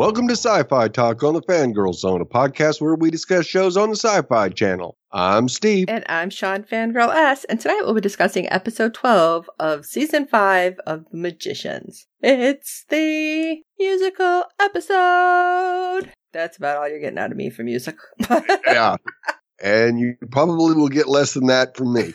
Welcome to Sci-Fi Talk on the Fangirl Zone, a podcast where we discuss shows on the Sci-Fi Channel. I'm Steve. And I'm Sean Fangirl S, and tonight we'll be discussing episode 12 of season 5 of The Magicians. It's the musical episode. That's about all you're getting out of me for music. yeah. And you probably will get less than that from me.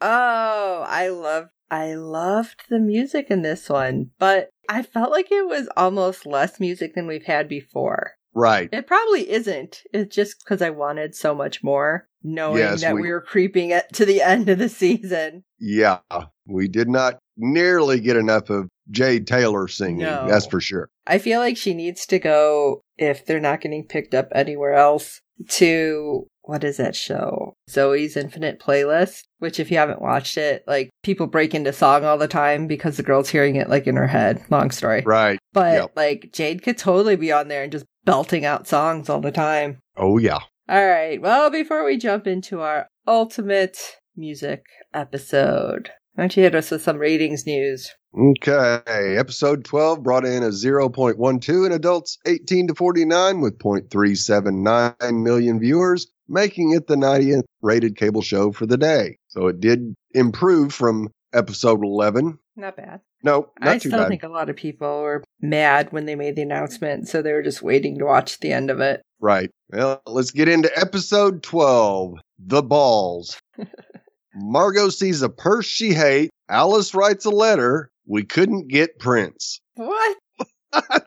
oh, I love I loved the music in this one, but I felt like it was almost less music than we've had before. Right. It probably isn't. It's just because I wanted so much more, knowing Yes, that we- we... were creeping it to the end of the season. Yeah. We did not nearly get enough of Jade Tailor singing. No. That's for sure. I feel like she needs to go, if they're not getting picked up anywhere else, to what is that show? Zoey's Infinite Playlist, which if you haven't watched it, like people break into song all the time because the girl's hearing it like in her head. Long story. Right. But Yep. like Jade could totally be on there and just belting out songs all the time. Oh, yeah. All right. Well, before we jump into our ultimate music episode, why don't you hit us with some ratings news? Okay. Episode 12 brought in a 0.12 in adults 18 to 49 with 0.379 million viewers, making it the 90th rated cable show for the day. So it did improve from episode 11. Not bad. No, not I too still bad. think a lot of people were mad when they made the announcement, so they were just waiting to watch the end of it. Right. Well, let's get into episode 12 The Balls. Margo sees a purse she hates. Alice writes a letter. We couldn't get Prince. What?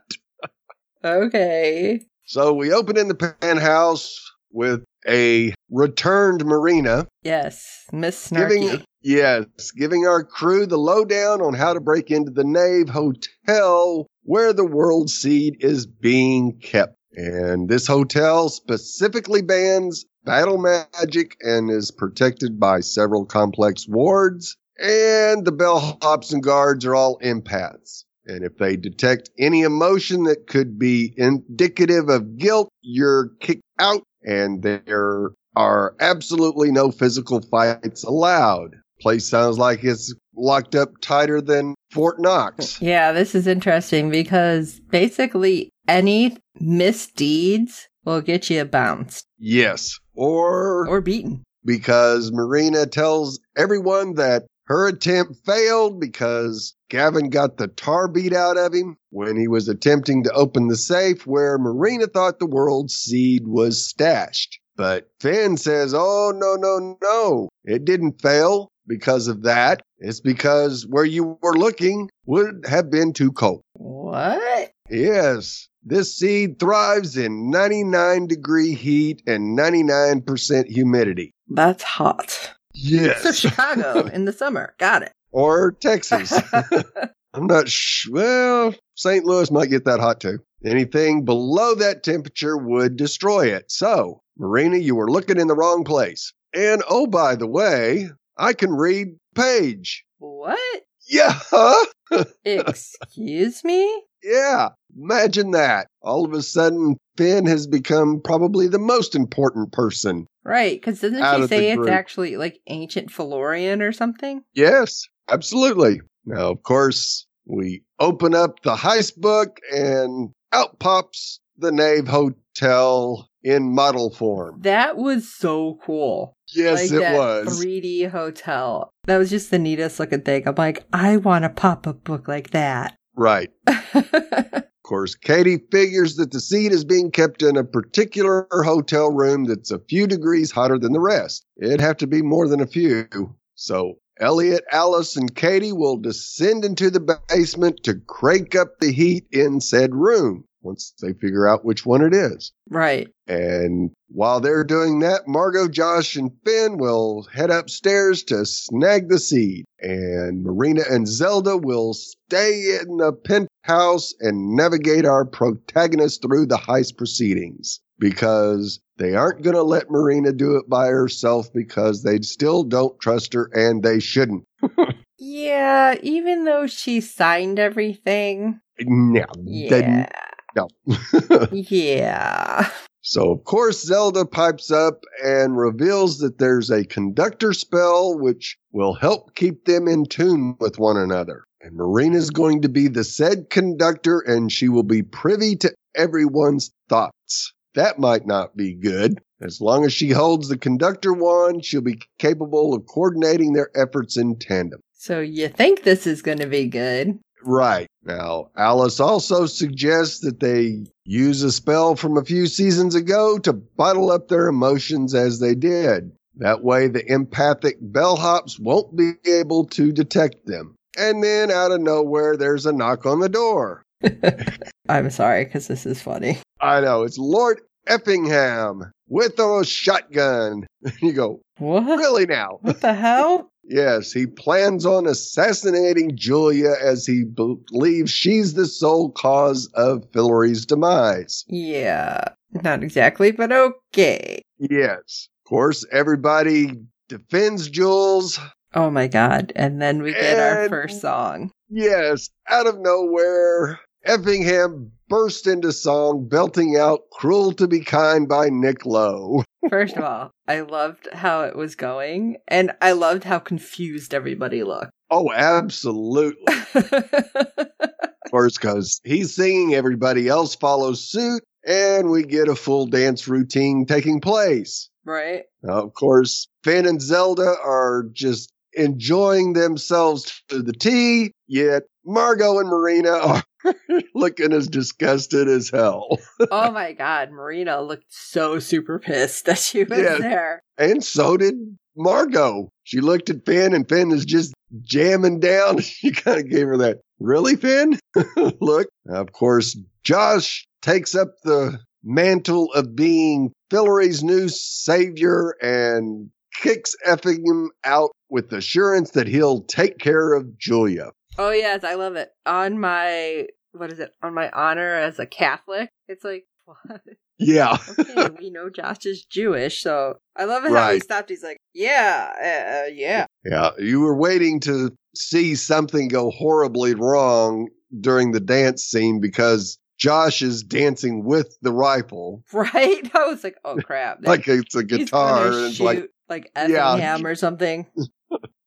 Okay. So we open in the penthouse with a returned Marina. Yes, Miss Snarky. Giving, yes, giving our crew the lowdown on how to break into the Nave Hotel where the World Seed is being kept. And this hotel specifically bans battle magic and is protected by several complex wards. And the bellhops and guards are all empaths. And if they detect any emotion that could be indicative of guilt, you're kicked out and there are absolutely no physical fights allowed. Place sounds like it's locked up tighter than Fort Knox. Yeah, this is interesting because basically any misdeeds will get you bounced Yes. Or, or beaten. because Marina tells everyone that her attempt failed because Gavin got the tar beat out of him when he was attempting to open the safe where Marina thought the world seed was stashed. But Fen says, oh, no, no, no. It didn't fail because of that. It's because where you were looking would have been too cold. What? Yes, this seed thrives in 99 degree heat and 99% humidity. That's hot. So Yes. Chicago in the summer. Got it. or Texas. I'm not sh- well, St. Louis might get that hot too. Anything below that temperature would destroy it. So, Marina, you were looking in the wrong place. And oh, by the way, I can read page. what? Yeah. huh? Excuse me? Yeah. Imagine that. All of a sudden, Fen has become probably the most important person. Right, because doesn't she say it's group. actually like ancient Fillorian or something? Yes, absolutely. Now, of course, we open up the heist book and out pops the Nave Hotel in model form. That was so cool. Yes, like it was. 3D hotel. That was just the neatest looking thing. I'm like, I want a pop up book like that. Right. Of course, Kady figures that the seed is being kept in a particular hotel room that's a few degrees hotter than the rest. It'd have to be more than a few. So Eliot, Alice, and Kady will descend into the basement to crank up the heat in said room once they figure out which one it is. Right. And while they're doing that, Margo, Josh, and Fen will head upstairs to snag the seed. And Marina and Zelda will stay in the penthouse and navigate our protagonist through the heist proceedings because they aren't going to let Marina do it by herself because they still don't trust her and they shouldn't. Yeah, even though she signed everything. No, Yeah. No. yeah. So, of course, Zelda pipes up and reveals that there's a conductor spell which will help keep them in tune with one another. And Marina's going to be the said conductor and she will be privy to everyone's thoughts. That might not be good. As long as she holds the conductor wand, she'll be capable of coordinating their efforts in tandem. So you think this is going to be good? Right. Now, Alice also suggests that they use a spell from a few seasons ago to bottle up their emotions as they did. That way, the empathic bellhops won't be able to detect them. And then out of nowhere, there's a knock on the door. I'm sorry, because this is funny. I know, it's Lord Effingham with a shotgun. You go, What? really now? What the hell? Yes, he plans on assassinating Julia as he believes she's the sole cause of Fillory's demise. Yeah, not exactly, but okay. Yes. Of course, everybody defends Jules. Oh my god. And then we get our first song. Yes, out of nowhere, Effingham burst into song, belting out Cruel to Be Kind by Nick Lowe. First of all, I loved how it was going, and I loved how confused everybody looked. Oh, absolutely. Of course, because he's singing, everybody else follows suit, and we get a full dance routine taking place. right? Now, of course, Fen and Zelda are just enjoying themselves to the T, yet Margo and Marina are looking as disgusted as hell. oh my god, Marina looked so super pissed that she was Yes. there. And so did Margo. She looked at Fen, and Fen is just jamming down. She kind of gave her that, really, Fen? Look. Of course, Josh takes up the mantle of being Fillory's new savior and kicks Effingham out with assurance that he'll take care of Julia. Oh yes, I love it. On my what is it? On my honor as a Catholic, it's like what? Yeah. Okay, we know Josh is Jewish, so I love it how he stopped. He's like, yeah, uh, yeah, Yeah. You were waiting to see something go horribly wrong during the dance scene because Josh is dancing with the rifle right. I was like, oh crap, like it's a guitar. And it's like, like Yeah. Or something.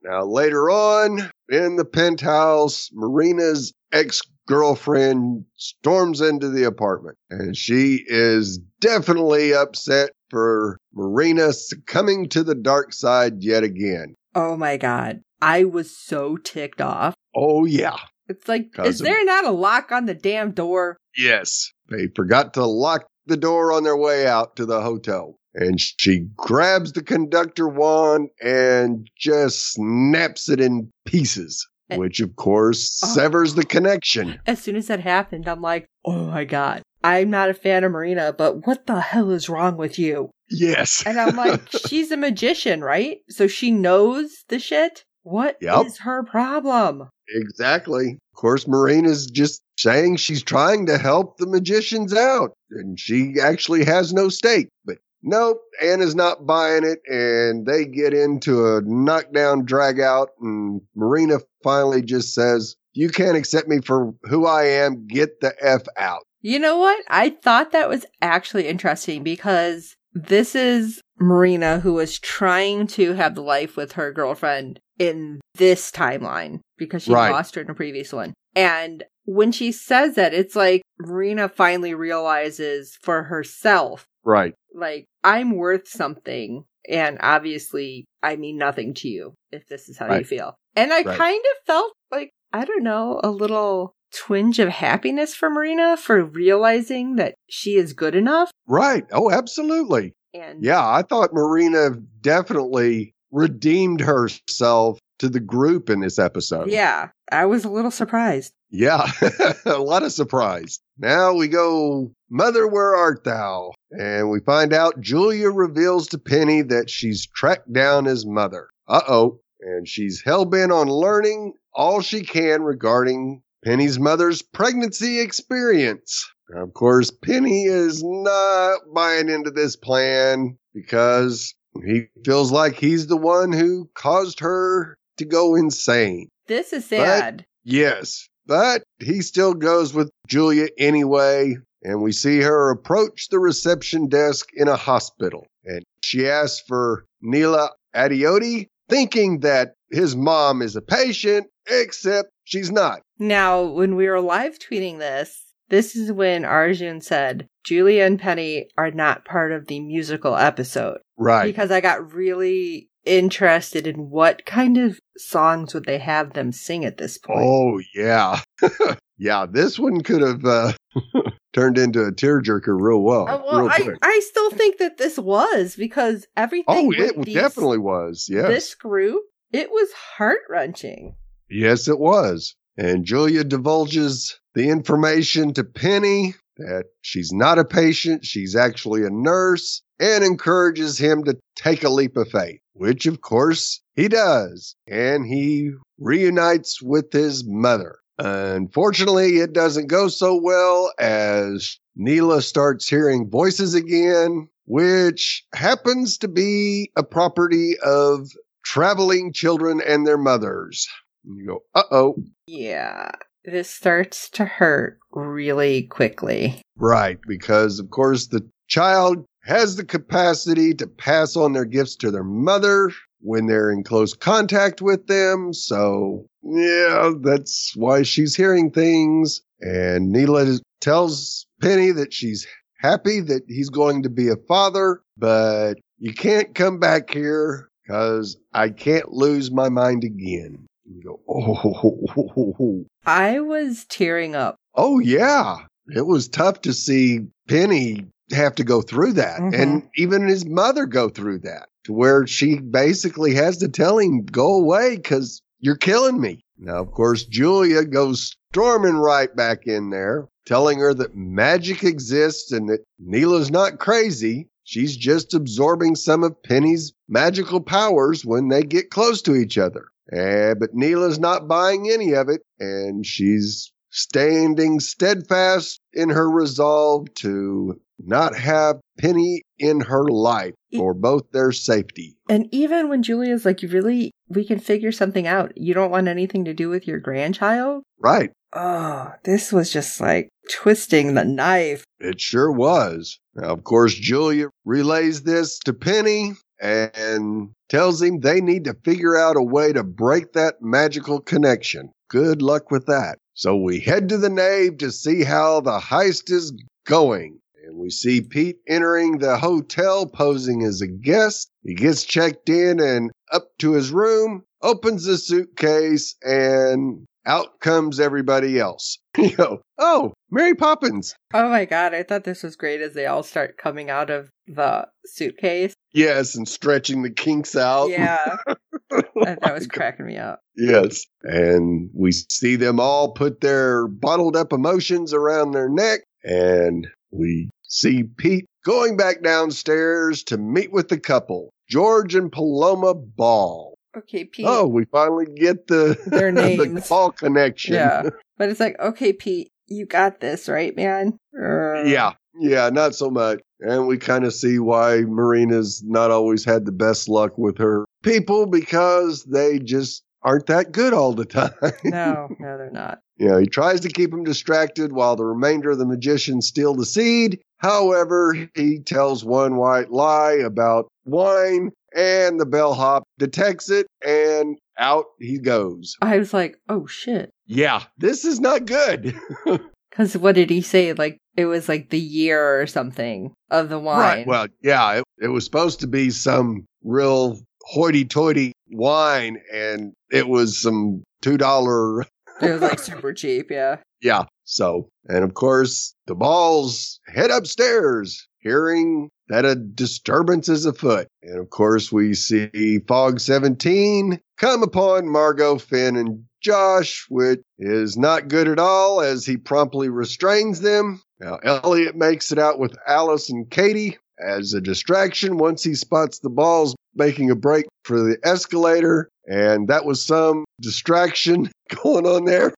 Now later on in the penthouse, Marina's ex girlfriend storms into the apartment and she is definitely upset for Marina succumbing to the dark side yet again. Oh my god, I was so ticked off. Oh, yeah. It's like, 'Cause is there not a lock on the damn door? Yes. They forgot to lock the door on their way out to the hotel. And she grabs the conductor wand and just snaps it in pieces, Eh. which of course Oh. severs the connection. As soon as that happened, I'm like, oh my god. I'm not a fan of Marina, but what the hell is wrong with you? Yes. And I'm like, she's a magician, right? So she knows the shit? What is Yep. her problem? Exactly. Of course, Marina's just saying she's trying to help the magicians out, and she actually has no stake. But nope, Anna's not buying it, and they get into a knockdown drag out, and Marina finally just says, You can't accept me for who I am. Get the F out. You know what? I thought that was actually interesting because this is Marina who was trying to have the life with her girlfriend in this timeline because she Right. lost her in a previous one. And when she says that, it's like Marina finally realizes for herself, Right. Like, I'm worth something. And obviously, I mean nothing to you if this is how you feel. And I Right. kind of felt like, I don't know, a little twinge of happiness for Marina for realizing that she is good enough. Right. Oh, absolutely. And Yeah, I thought Marina definitely redeemed herself to the group in this episode. Yeah, I was a little surprised. Yeah, a lot of surprise. Now we go, Mother, where art thou? And we find out Julia reveals to Penny that she's tracked down his mother. Uh oh. And she's hell bent on learning all she can regarding Penny's mother's pregnancy experience. Of course, Penny is not buying into this plan because he feels like he's the one who caused her to go insane. This is sad. Yes, but he still goes with Julia anyway, and we see her approach the reception desk in a hospital. And she asks for Neela Adiyodi, thinking that his mom is a patient, except she's not. Now, when we were live tweeting this, this is when Arjun said, Julia and Penny are not part of the musical episode. Right. Because I got really interested in what kind of songs would they have them sing at this point. Oh, yeah. yeah, this one could have uh, turned into a tearjerker real well. Uh, well, real I. I still think that this was because everything. oh, it these- definitely was. Yes. This group, it was heart wrenching. Yes, it was. And Julia divulges the information to Penny that she's not a patient, she's actually a nurse, and encourages him to take a leap of faith, which of course he does. And he reunites with his mother. Unfortunately, it doesn't go so well as Neela starts hearing voices again, which happens to be a property of traveling children and their mothers. You go, uh oh. Yeah. This starts to hurt really quickly. Right, because of course the child has the capacity to pass on their gifts to their mother when they're in close contact with them. So, yeah, that's why she's hearing things. And Neela tells Penny that she's happy that he's going to be a father, but you can't come back here because I can't lose my mind again. You go, oh, I was tearing up. Oh yeah, it was tough to see Penny have to go through that, Mhm. and even his mother go through that, to where she basically has to tell him, "Go away, because you're killing me." Now, of course, Julia goes storming right back in there, telling her that magic exists and that Neela's not crazy. She's just absorbing some of Penny's magical powers when they get close to each other. Eh, but Neela's not buying any of it, and she's standing steadfast in her resolve to not have Penny in her life for both their safety. And even when Julia's like, you really, we can figure something out. You don't want anything to do with your grandchild? Right. Oh, this was just like twisting the knife. It sure was. Now, of course, Julia relays this to Penny and tells him they need to figure out a way to break that magical connection. Good luck with that. So we head to the nave to see how the heist is going. And we see Pete entering the hotel posing as a guest. He gets checked in and up to his room, opens the suitcase, and out comes everybody else. You go, oh, Mary Poppins. Oh my god, I thought this was great as they all start coming out of the suitcase. Yes, and stretching the kinks out. Yeah, that, that oh was cracking me up. Yes. And we see them all put their bottled up emotions around their neck. And we see Pete going back downstairs to meet with the couple, George and Paloma Ball. Okay, Pete. Oh, we finally get the, Their names. the. Ball connection. Yeah. But it's like, okay, Pete, you got this, right, man? Uh, Yeah. Yeah, not so much. And we kind of see why Marina's not always had the best luck with her people because they just aren't that good all the time. No, no, they're not. You know, he tries to keep him distracted while the remainder of the magicians steal the seed. However, he tells one white lie about wine, and the bellhop detects it, and out he goes. I was like, oh shit. Yeah, this is not good. Because what did he say? Like, it was like the year or something of the wine. Right. Well, yeah, it, it was supposed to be some real hoity-toity wine, and it was some two dollar. it was like super cheap, yeah. Yeah. So, and of course, the balls head upstairs. hearing that a disturbance is afoot. And of course, we see Fogg 17 come upon Margo, Fen, and Josh, which is not good at all as he promptly restrains them. Now, Eliot makes it out with Alice and Kady as a distraction once he spots the balls making a break for the escalator. And that was some distraction going on there.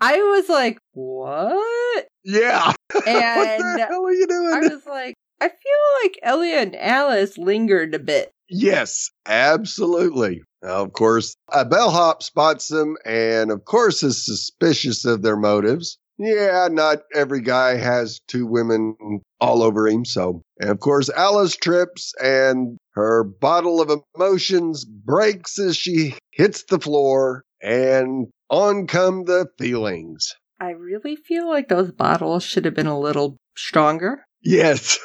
I was like, what? Yeah. And what the hell are you doing? I was like, I feel like Eliot and Alice lingered a bit. Yes, absolutely. Now, of course, a bellhop spots them and, of course, is suspicious of their motives. Yeah, not every guy has two women all over him. So, and of course, Alice trips and her bottle of emotions breaks as she hits the floor and on come the feelings. I really feel like those bottles should have been a little stronger. Yes.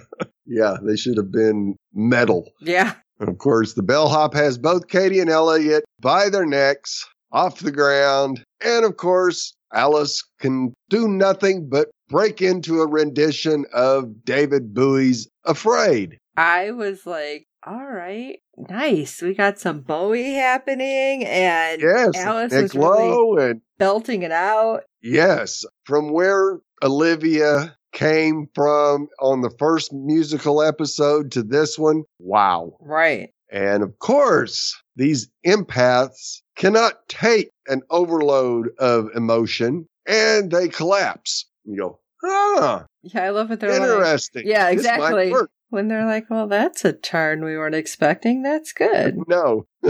yeah, they should have been metal. Yeah. And of course, the bellhop has both Kady and Eliot by their necks off the ground. And of course, Alice can do nothing but break into a rendition of David Bowie's Afraid. I was like, all right, nice. We got some Bowie happening, and Yes, Alice Nick was really and belting it out. yes, from where Olivia came from on the first musical episode to this one, wow. Right. And of course, these empaths cannot take an overload of emotion and they collapse. You go, ah, Yeah, I love it. They're like, interesting. Yeah, exactly. when they're like, well, that's a turn we weren't expecting. That's good. No.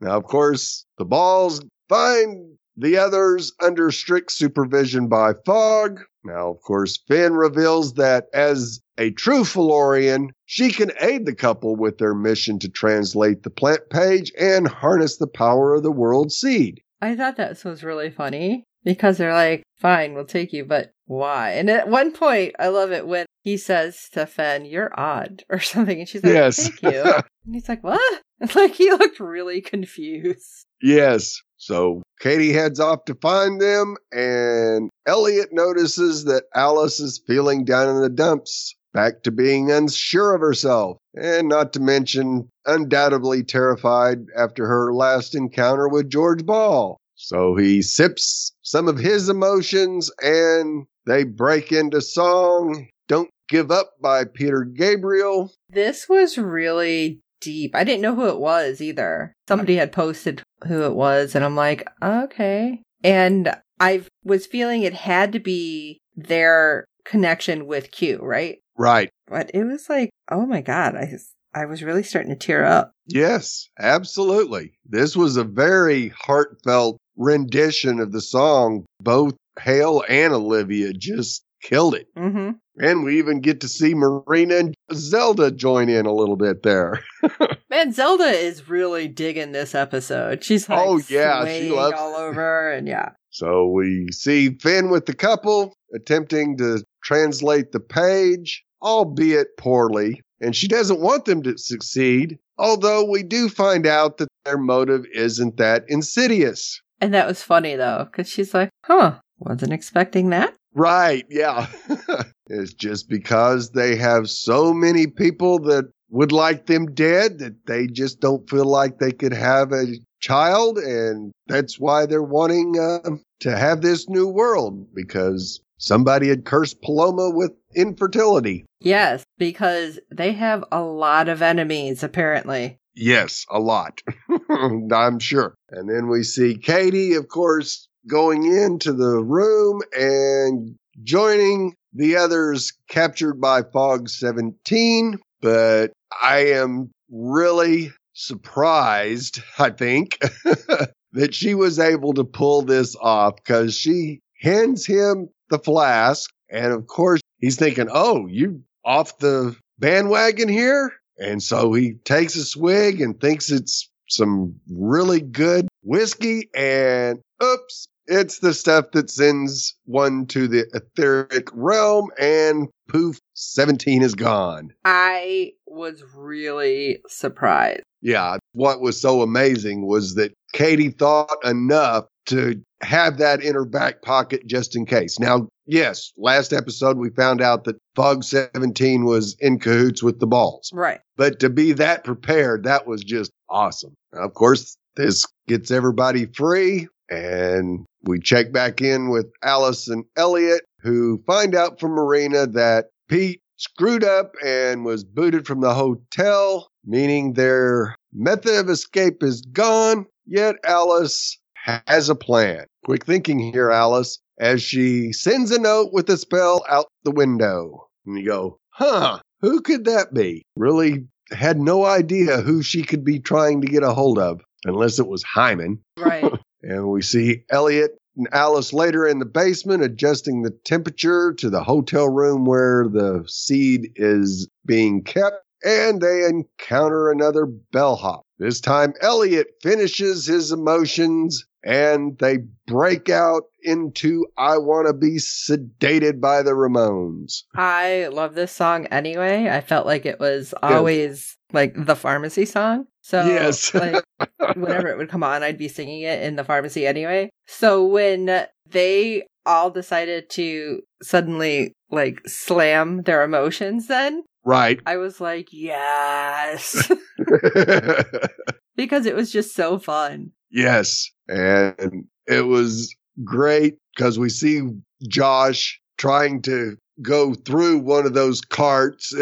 now, of course, the balls find the others under strict supervision by Fogg. Now, of course, Fen reveals that as a true Fillorian, she can aid the couple with their mission to translate the plant page and harness the power of the world seed. I thought that was really funny because they're like, fine, we'll take you, but why? And at one point, I love it when he says to Fen, you're odd or something. And she's like, Yes. thank you. And he's like, what? Like, he looked really confused. Yes. So Kady heads off to find them, and Eliot notices that Alice is feeling down in the dumps, back to being unsure of herself, and not to mention undoubtedly terrified after her last encounter with George Ball. So he sips some of his emotions, and they break into song Don't Give Up by Peter Gabriel. This was really deep. I didn't know who it was either. Somebody had posted who it was, and I'm like, okay. And I was feeling it had to be their connection with Q, right? Right. But it was like, oh my god, I I was really starting to tear up. Yes, absolutely. This was a very heartfelt rendition of the song. Both Hale and Olivia just killed it. Mm-hmm. And we even get to see Marina and Zelda join in a little bit there. Man, Zelda is really digging this episode. She's like, Oh, yeah, she loves all over, and yeah, So we see Fen with the couple attempting to translate the page, albeit poorly. And she doesn't want them to succeed, although we do find out that their motive isn't that insidious. and that was funny though, because she's like, huh, wasn't expecting that. Right, yeah. it's just because they have so many people that would like them dead that they just don't feel like they could have a child. And that's why they're wanting uh, to have this new world because somebody had cursed Paloma with infertility. Yes, because they have a lot of enemies, apparently. Yes, a lot. I'm sure. And then we see Kady, of course, going into the room and joining the others captured by Fogg 17. But I am really surprised, I think, that she was able to pull this off because she hands him the flask. And of course, he's thinking, oh, you off the bandwagon here? And so he takes a swig and thinks it's some really good whiskey. And oops, it's the stuff that sends one to the etheric realm. And poof, 17 is gone. I was really surprised. Yeah, what was so amazing was that Kady thought enough to have that in her back pocket just in case. Now, yes, last episode we found out that Fogg 17 was in cahoots with the balls. Right. But to be that prepared, that was just awesome. Of course, this gets everybody free. And we check back in with Alice and Eliot, who find out from Marina that Pete screwed up and was booted from the hotel, meaning their method of escape is gone. Yet Alice has a plan. Quick thinking here, Alice, as she sends a note with a spell out the window. And you go, huh, who could that be? Really had no idea who she could be trying to get a hold of, unless it was Hyman. Right. And we see Eliot and Alice later in the basement adjusting the temperature to the hotel room where the seed is being kept. And they encounter another bellhop. This time, Eliot finishes his emotions and they break out into I Want to Be Sedated by the Ramones. I love this song anyway. I felt like it was always like the pharmacy song. So Yes. like whenever it would come on, I'd be singing it in the pharmacy anyway. So when they all decided to suddenly like slam their emotions then, Right. I was like, yes. because it was just so fun. Yes. And it was great because we see Josh trying to go through one of those carts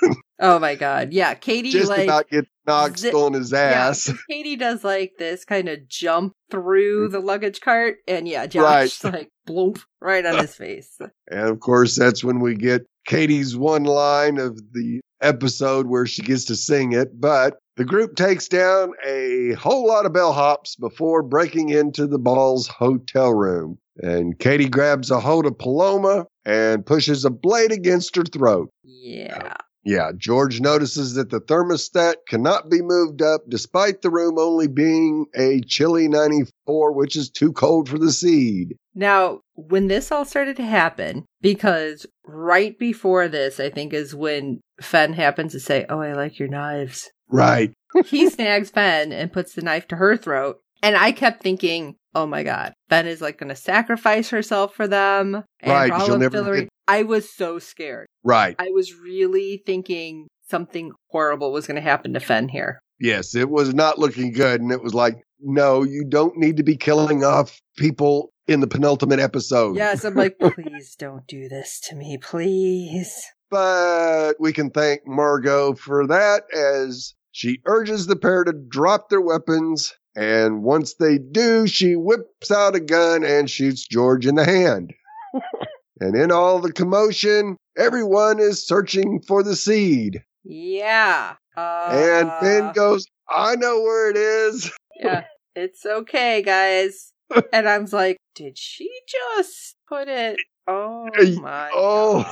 Oh my god. Yeah, Kady just like about get knocked zip- on his ass. Yeah, Kady does like this kind of jump through mm. the luggage cart, and yeah, Right. Josh like bloop right on his face. And of course, that's when we get Kady's one line of the episode where she gets to sing it. But the group takes down a whole lot of bellhops before breaking into the Ball's hotel room. And Kady grabs a hold of Paloma and pushes a blade against her throat. Yeah. Yeah, George notices that the thermostat cannot be moved up despite the room only being a chilly 94, which is too cold for the seed. Now, when this all started to happen, because right before this, I think is when Fen happens to say, "Oh, I like your knives." Right. he snags Fen and puts the knife to her throat, and I kept thinking, "Oh my god, Fen is like going to sacrifice herself for them." And Right, all she'll of never I was so scared. Right. I was really thinking something horrible was going to happen to Fen here. Yes, it was not looking good. And it was like, no, you don't need to be killing off people in the penultimate episode. Yes, I'm like, please don't do this to me, please. But we can thank Margo for that as she urges the pair to drop their weapons. And once they do, she whips out a gun and shoots George in the hand. and in all the commotion, everyone is searching for the seed. Yeah. Uh, And Fen goes, I know where it is. yeah, it's okay, guys. And I'm like, did she just put it? Oh, oh my oh.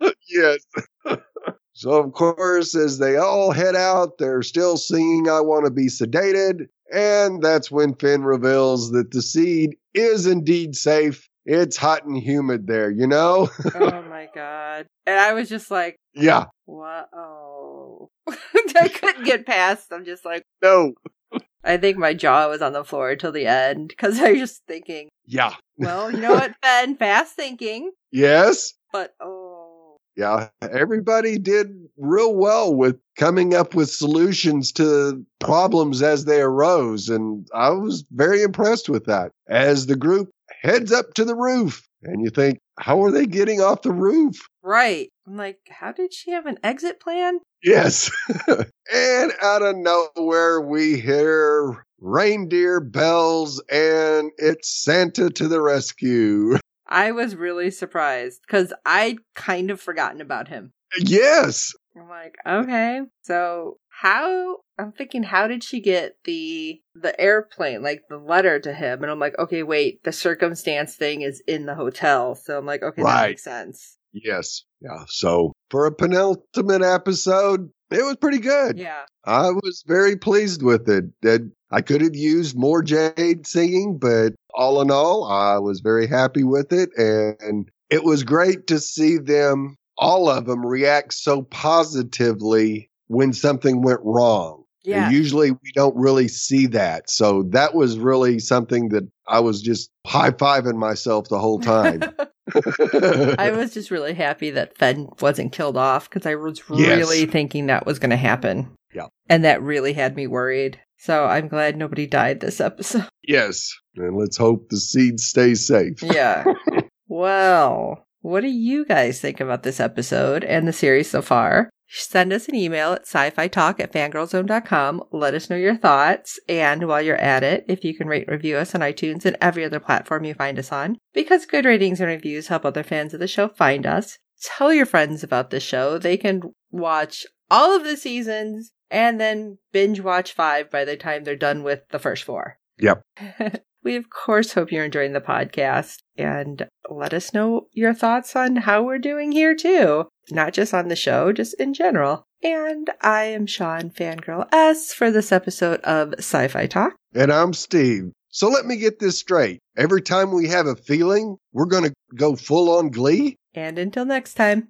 god. yes. so, of course, as they all head out, they're still singing I Want to Be Sedated. And that's when Fen reveals that the seed is indeed safe. It's hot and humid there, you know? Oh my god. And I was just like, yeah. what? Oh. I couldn't get past. I'm just like, No. I think my jaw was on the floor till the end because I was just thinking, Yeah. well, you know what, Ben? Fast thinking, Yes. but oh. Yeah. Everybody did real well with coming up with solutions to problems as they arose. And I was very impressed with that. As the group heads up to the roof, and you think, how are they getting off the roof? Right. I'm like, how did she have an exit plan? Yes. and out of nowhere, we hear reindeer bells, and it's Santa to the rescue. I was really surprised because I'd kind of forgotten about him. Yes. I'm like, okay, so how? I'm thinking, how did she get the the airplane, like the letter to him? And I'm like, okay, wait, the circumstance thing is in the hotel, so I'm like, okay, that makes sense. Yes. Yeah. So for a penultimate episode, it was pretty good. Yeah, I was very pleased with it. That I could have used more Jade singing, but all in all, I was very happy with it. And it was great to see them, all of them, react so positively when something went wrong. Yeah, And usually we don't really see that. So that was really something that I was just high fiving myself the whole time. I was just really happy that Fen wasn't killed off because I was Yes. really thinking that was going to happen. Yeah. And that really had me worried. So I'm glad nobody died this episode. yes. And let's hope the seeds stay safe. Yeah. well, what do you guys think about this episode and the series so far? Send us an email at sci-fi talk at fangirlzone.com. Let us know your thoughts. And while you're at it, if you can rate and review us on iTunes and every other platform you find us on, because good ratings and reviews help other fans of the show find us. Tell your friends about the show. They can watch all of the seasons and then binge watch five by the time they're done with the first four. Yep. we, of course, hope you're enjoying the podcast and let us know your thoughts on how we're doing here, too. Not just on the show, just in general. And I am Sean Fangirl S for this episode of Sci Fi Talk. And I'm Steve. So let me get this straight. Every time we have a feeling, we're going to go full on glee? And until next time.